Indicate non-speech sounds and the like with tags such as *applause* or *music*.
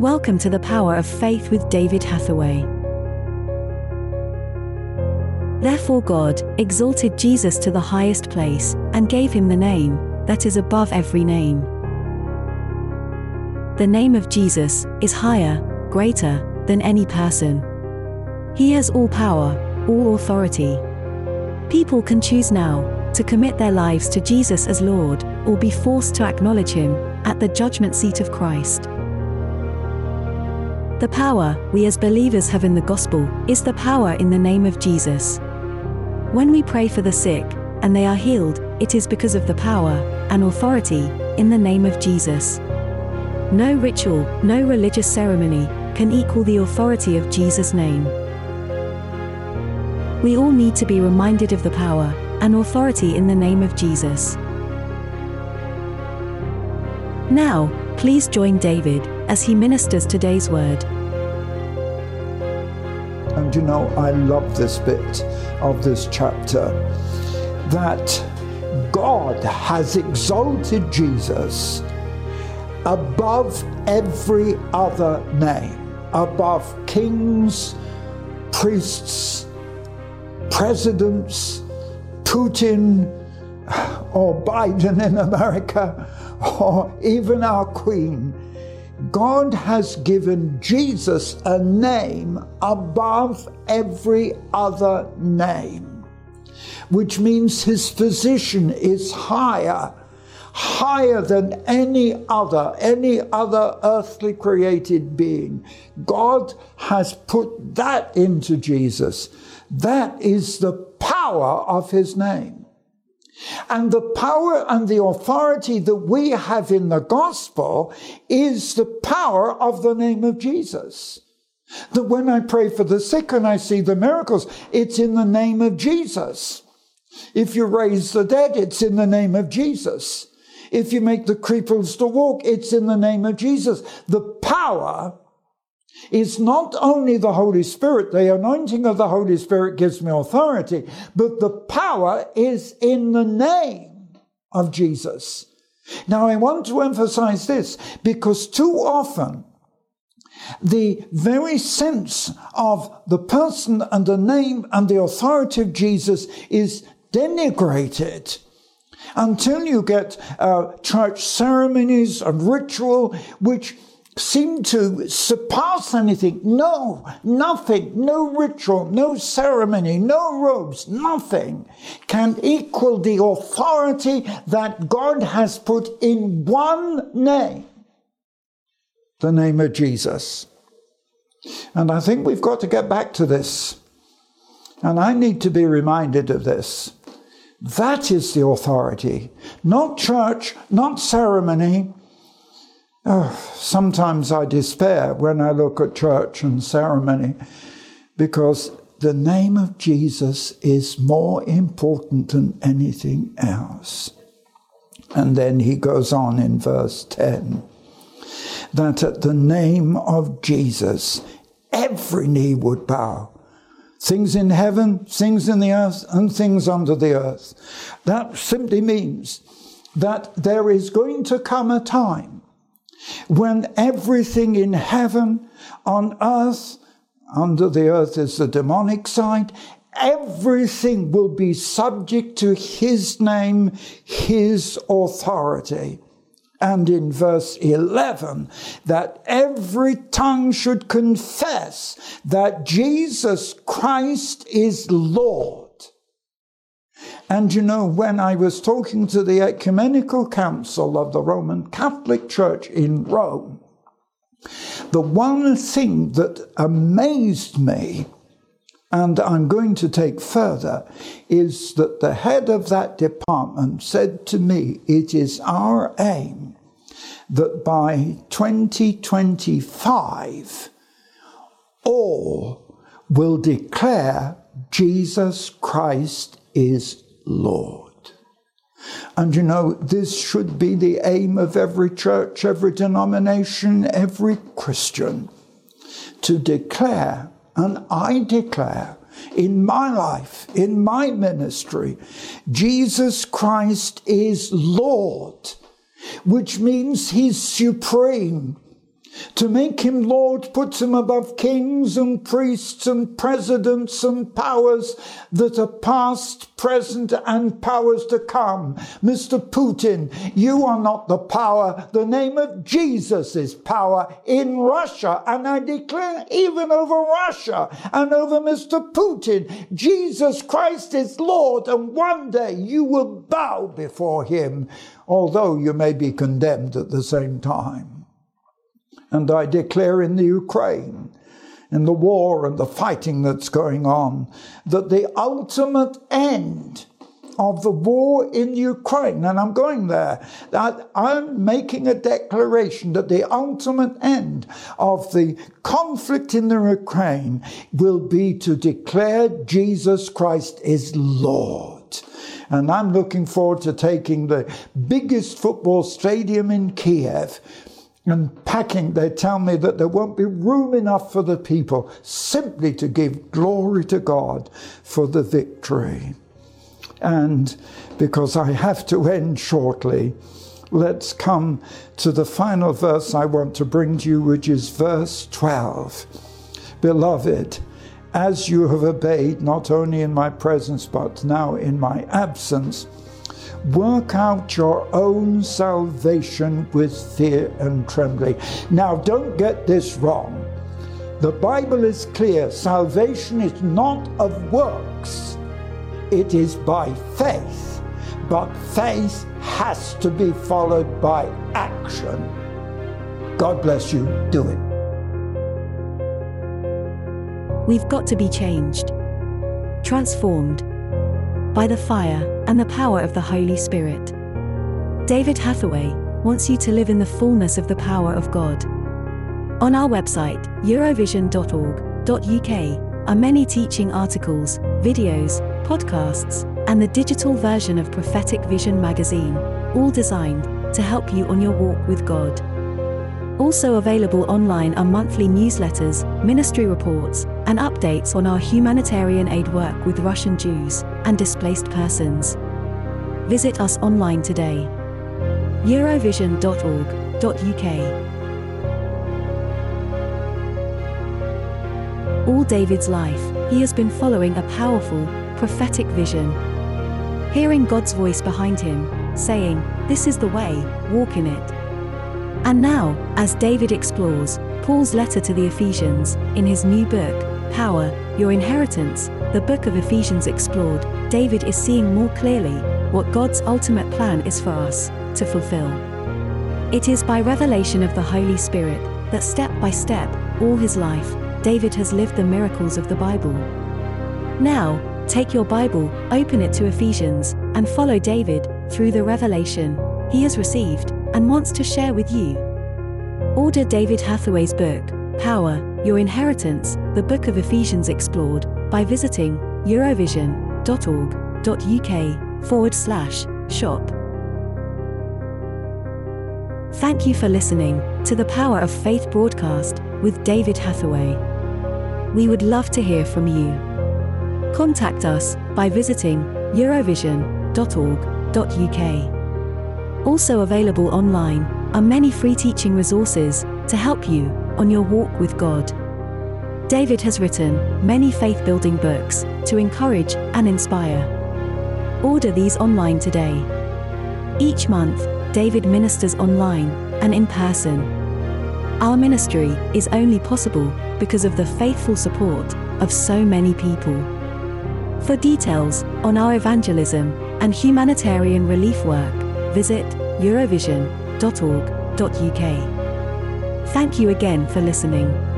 Welcome to the Power of Faith with David Hathaway. Therefore, God exalted Jesus to the highest place and gave him the name that is above every name. The name of Jesus is higher, greater than any person. He has all power, all authority. People can choose now to commit their lives to Jesus as Lord or be forced to acknowledge him at the judgment seat of Christ. The power we as believers have in the gospel is the power in the name of Jesus. When we pray for the sick and they are healed, it is because of the power and authority in the name of Jesus. No ritual, no religious ceremony can equal the authority of Jesus' name. We all need to be reminded of the power and authority in the name of Jesus. Now, please join David as he ministers today's word. And you know, I love this bit of this chapter that God has exalted Jesus above every other name, above kings, priests, presidents, Putin, or Biden in America, *laughs* or even our Queen. God has given Jesus a name above every other name, which means his position is higher, higher than any other, any other earthly created being. God has put that into Jesus. That is the power of his name. And the power and the authority that we have in the gospel is the power of the name of Jesus. That when I pray for the sick and I see the miracles, it's in the name of Jesus. If you raise the dead, it's in the name of Jesus. If you make the cripples to walk, it's in the name of Jesus. The power is not only the Holy Spirit, the anointing of the Holy Spirit gives me authority, but the power is in the name of Jesus. Now, I want to emphasize this because too often the very sense of the person and the name and the authority of Jesus is denigrated until you get uh, church ceremonies and ritual which seem to surpass anything. No, nothing, no ritual, no ceremony, no robes, nothing can equal the authority that God has put in one name the name of Jesus. And I think we've got to get back to this. And I need to be reminded of this. That is the authority, not church, not ceremony, Oh, sometimes I despair when I look at church and ceremony because the name of Jesus is more important than anything else. And then he goes on in verse 10 that at the name of Jesus, every knee would bow. Things in heaven, things in the earth, and things under the earth. That simply means that there is going to come a time when everything in heaven, on earth, under the earth is the demonic side, everything will be subject to his name, his authority. And in verse 11, that every tongue should confess that Jesus Christ is Lord and you know, when I was talking to the Ecumenical Council of the Roman Catholic Church in Rome, the one thing that amazed me, and I'm going to take further, is that the head of that department said to me, It is our aim that by 2025, all will declare Jesus Christ is Lord. And you know, this should be the aim of every church, every denomination, every Christian to declare, and I declare in my life, in my ministry, Jesus Christ is Lord, which means He's supreme. To make him Lord puts him above kings and priests and presidents and powers that are past, present, and powers to come. Mr. Putin, you are not the power. The name of Jesus is power in Russia. And I declare even over Russia and over Mr. Putin, Jesus Christ is Lord. And one day you will bow before him, although you may be condemned at the same time. And I declare in the Ukraine, in the war and the fighting that's going on, that the ultimate end of the war in Ukraine, and I'm going there, that I'm making a declaration that the ultimate end of the conflict in the Ukraine will be to declare Jesus Christ is Lord. And I'm looking forward to taking the biggest football stadium in Kiev and packing, they tell me that there won't be room enough for the people simply to give glory to God for the victory. And because I have to end shortly, let's come to the final verse I want to bring to you, which is verse 12. Beloved, as you have obeyed not only in my presence but now in my absence, Work out your own salvation with fear and trembling. Now, don't get this wrong. The Bible is clear salvation is not of works, it is by faith. But faith has to be followed by action. God bless you. Do it. We've got to be changed, transformed by the fire and the power of the Holy Spirit. David Hathaway wants you to live in the fullness of the power of God. On our website, eurovision.org.uk, are many teaching articles, videos, podcasts, and the digital version of Prophetic Vision magazine, all designed to help you on your walk with God. Also available online are monthly newsletters, ministry reports, and updates on our humanitarian aid work with Russian Jews and displaced persons. Visit us online today. Eurovision.org.uk All David's life, he has been following a powerful, prophetic vision. Hearing God's voice behind him, saying, This is the way, walk in it. And now, as David explores Paul's letter to the Ephesians in his new book, Power, Your Inheritance, the book of Ephesians explored, David is seeing more clearly what God's ultimate plan is for us to fulfill. It is by revelation of the Holy Spirit that step by step, all his life, David has lived the miracles of the Bible. Now, take your Bible, open it to Ephesians, and follow David through the revelation he has received and wants to share with you. Order David Hathaway's book, Power, Your Inheritance, the Book of Ephesians Explored, by visiting eurovision.org.uk forward slash shop. Thank you for listening to the Power of Faith broadcast with David Hathaway. We would love to hear from you. Contact us by visiting eurovision.org.uk. Also available online are many free teaching resources to help you on your walk with God. David has written many faith building books to encourage and inspire. Order these online today. Each month, David ministers online and in person. Our ministry is only possible because of the faithful support of so many people. For details on our evangelism and humanitarian relief work, visit eurovision.org.uk. Thank you again for listening.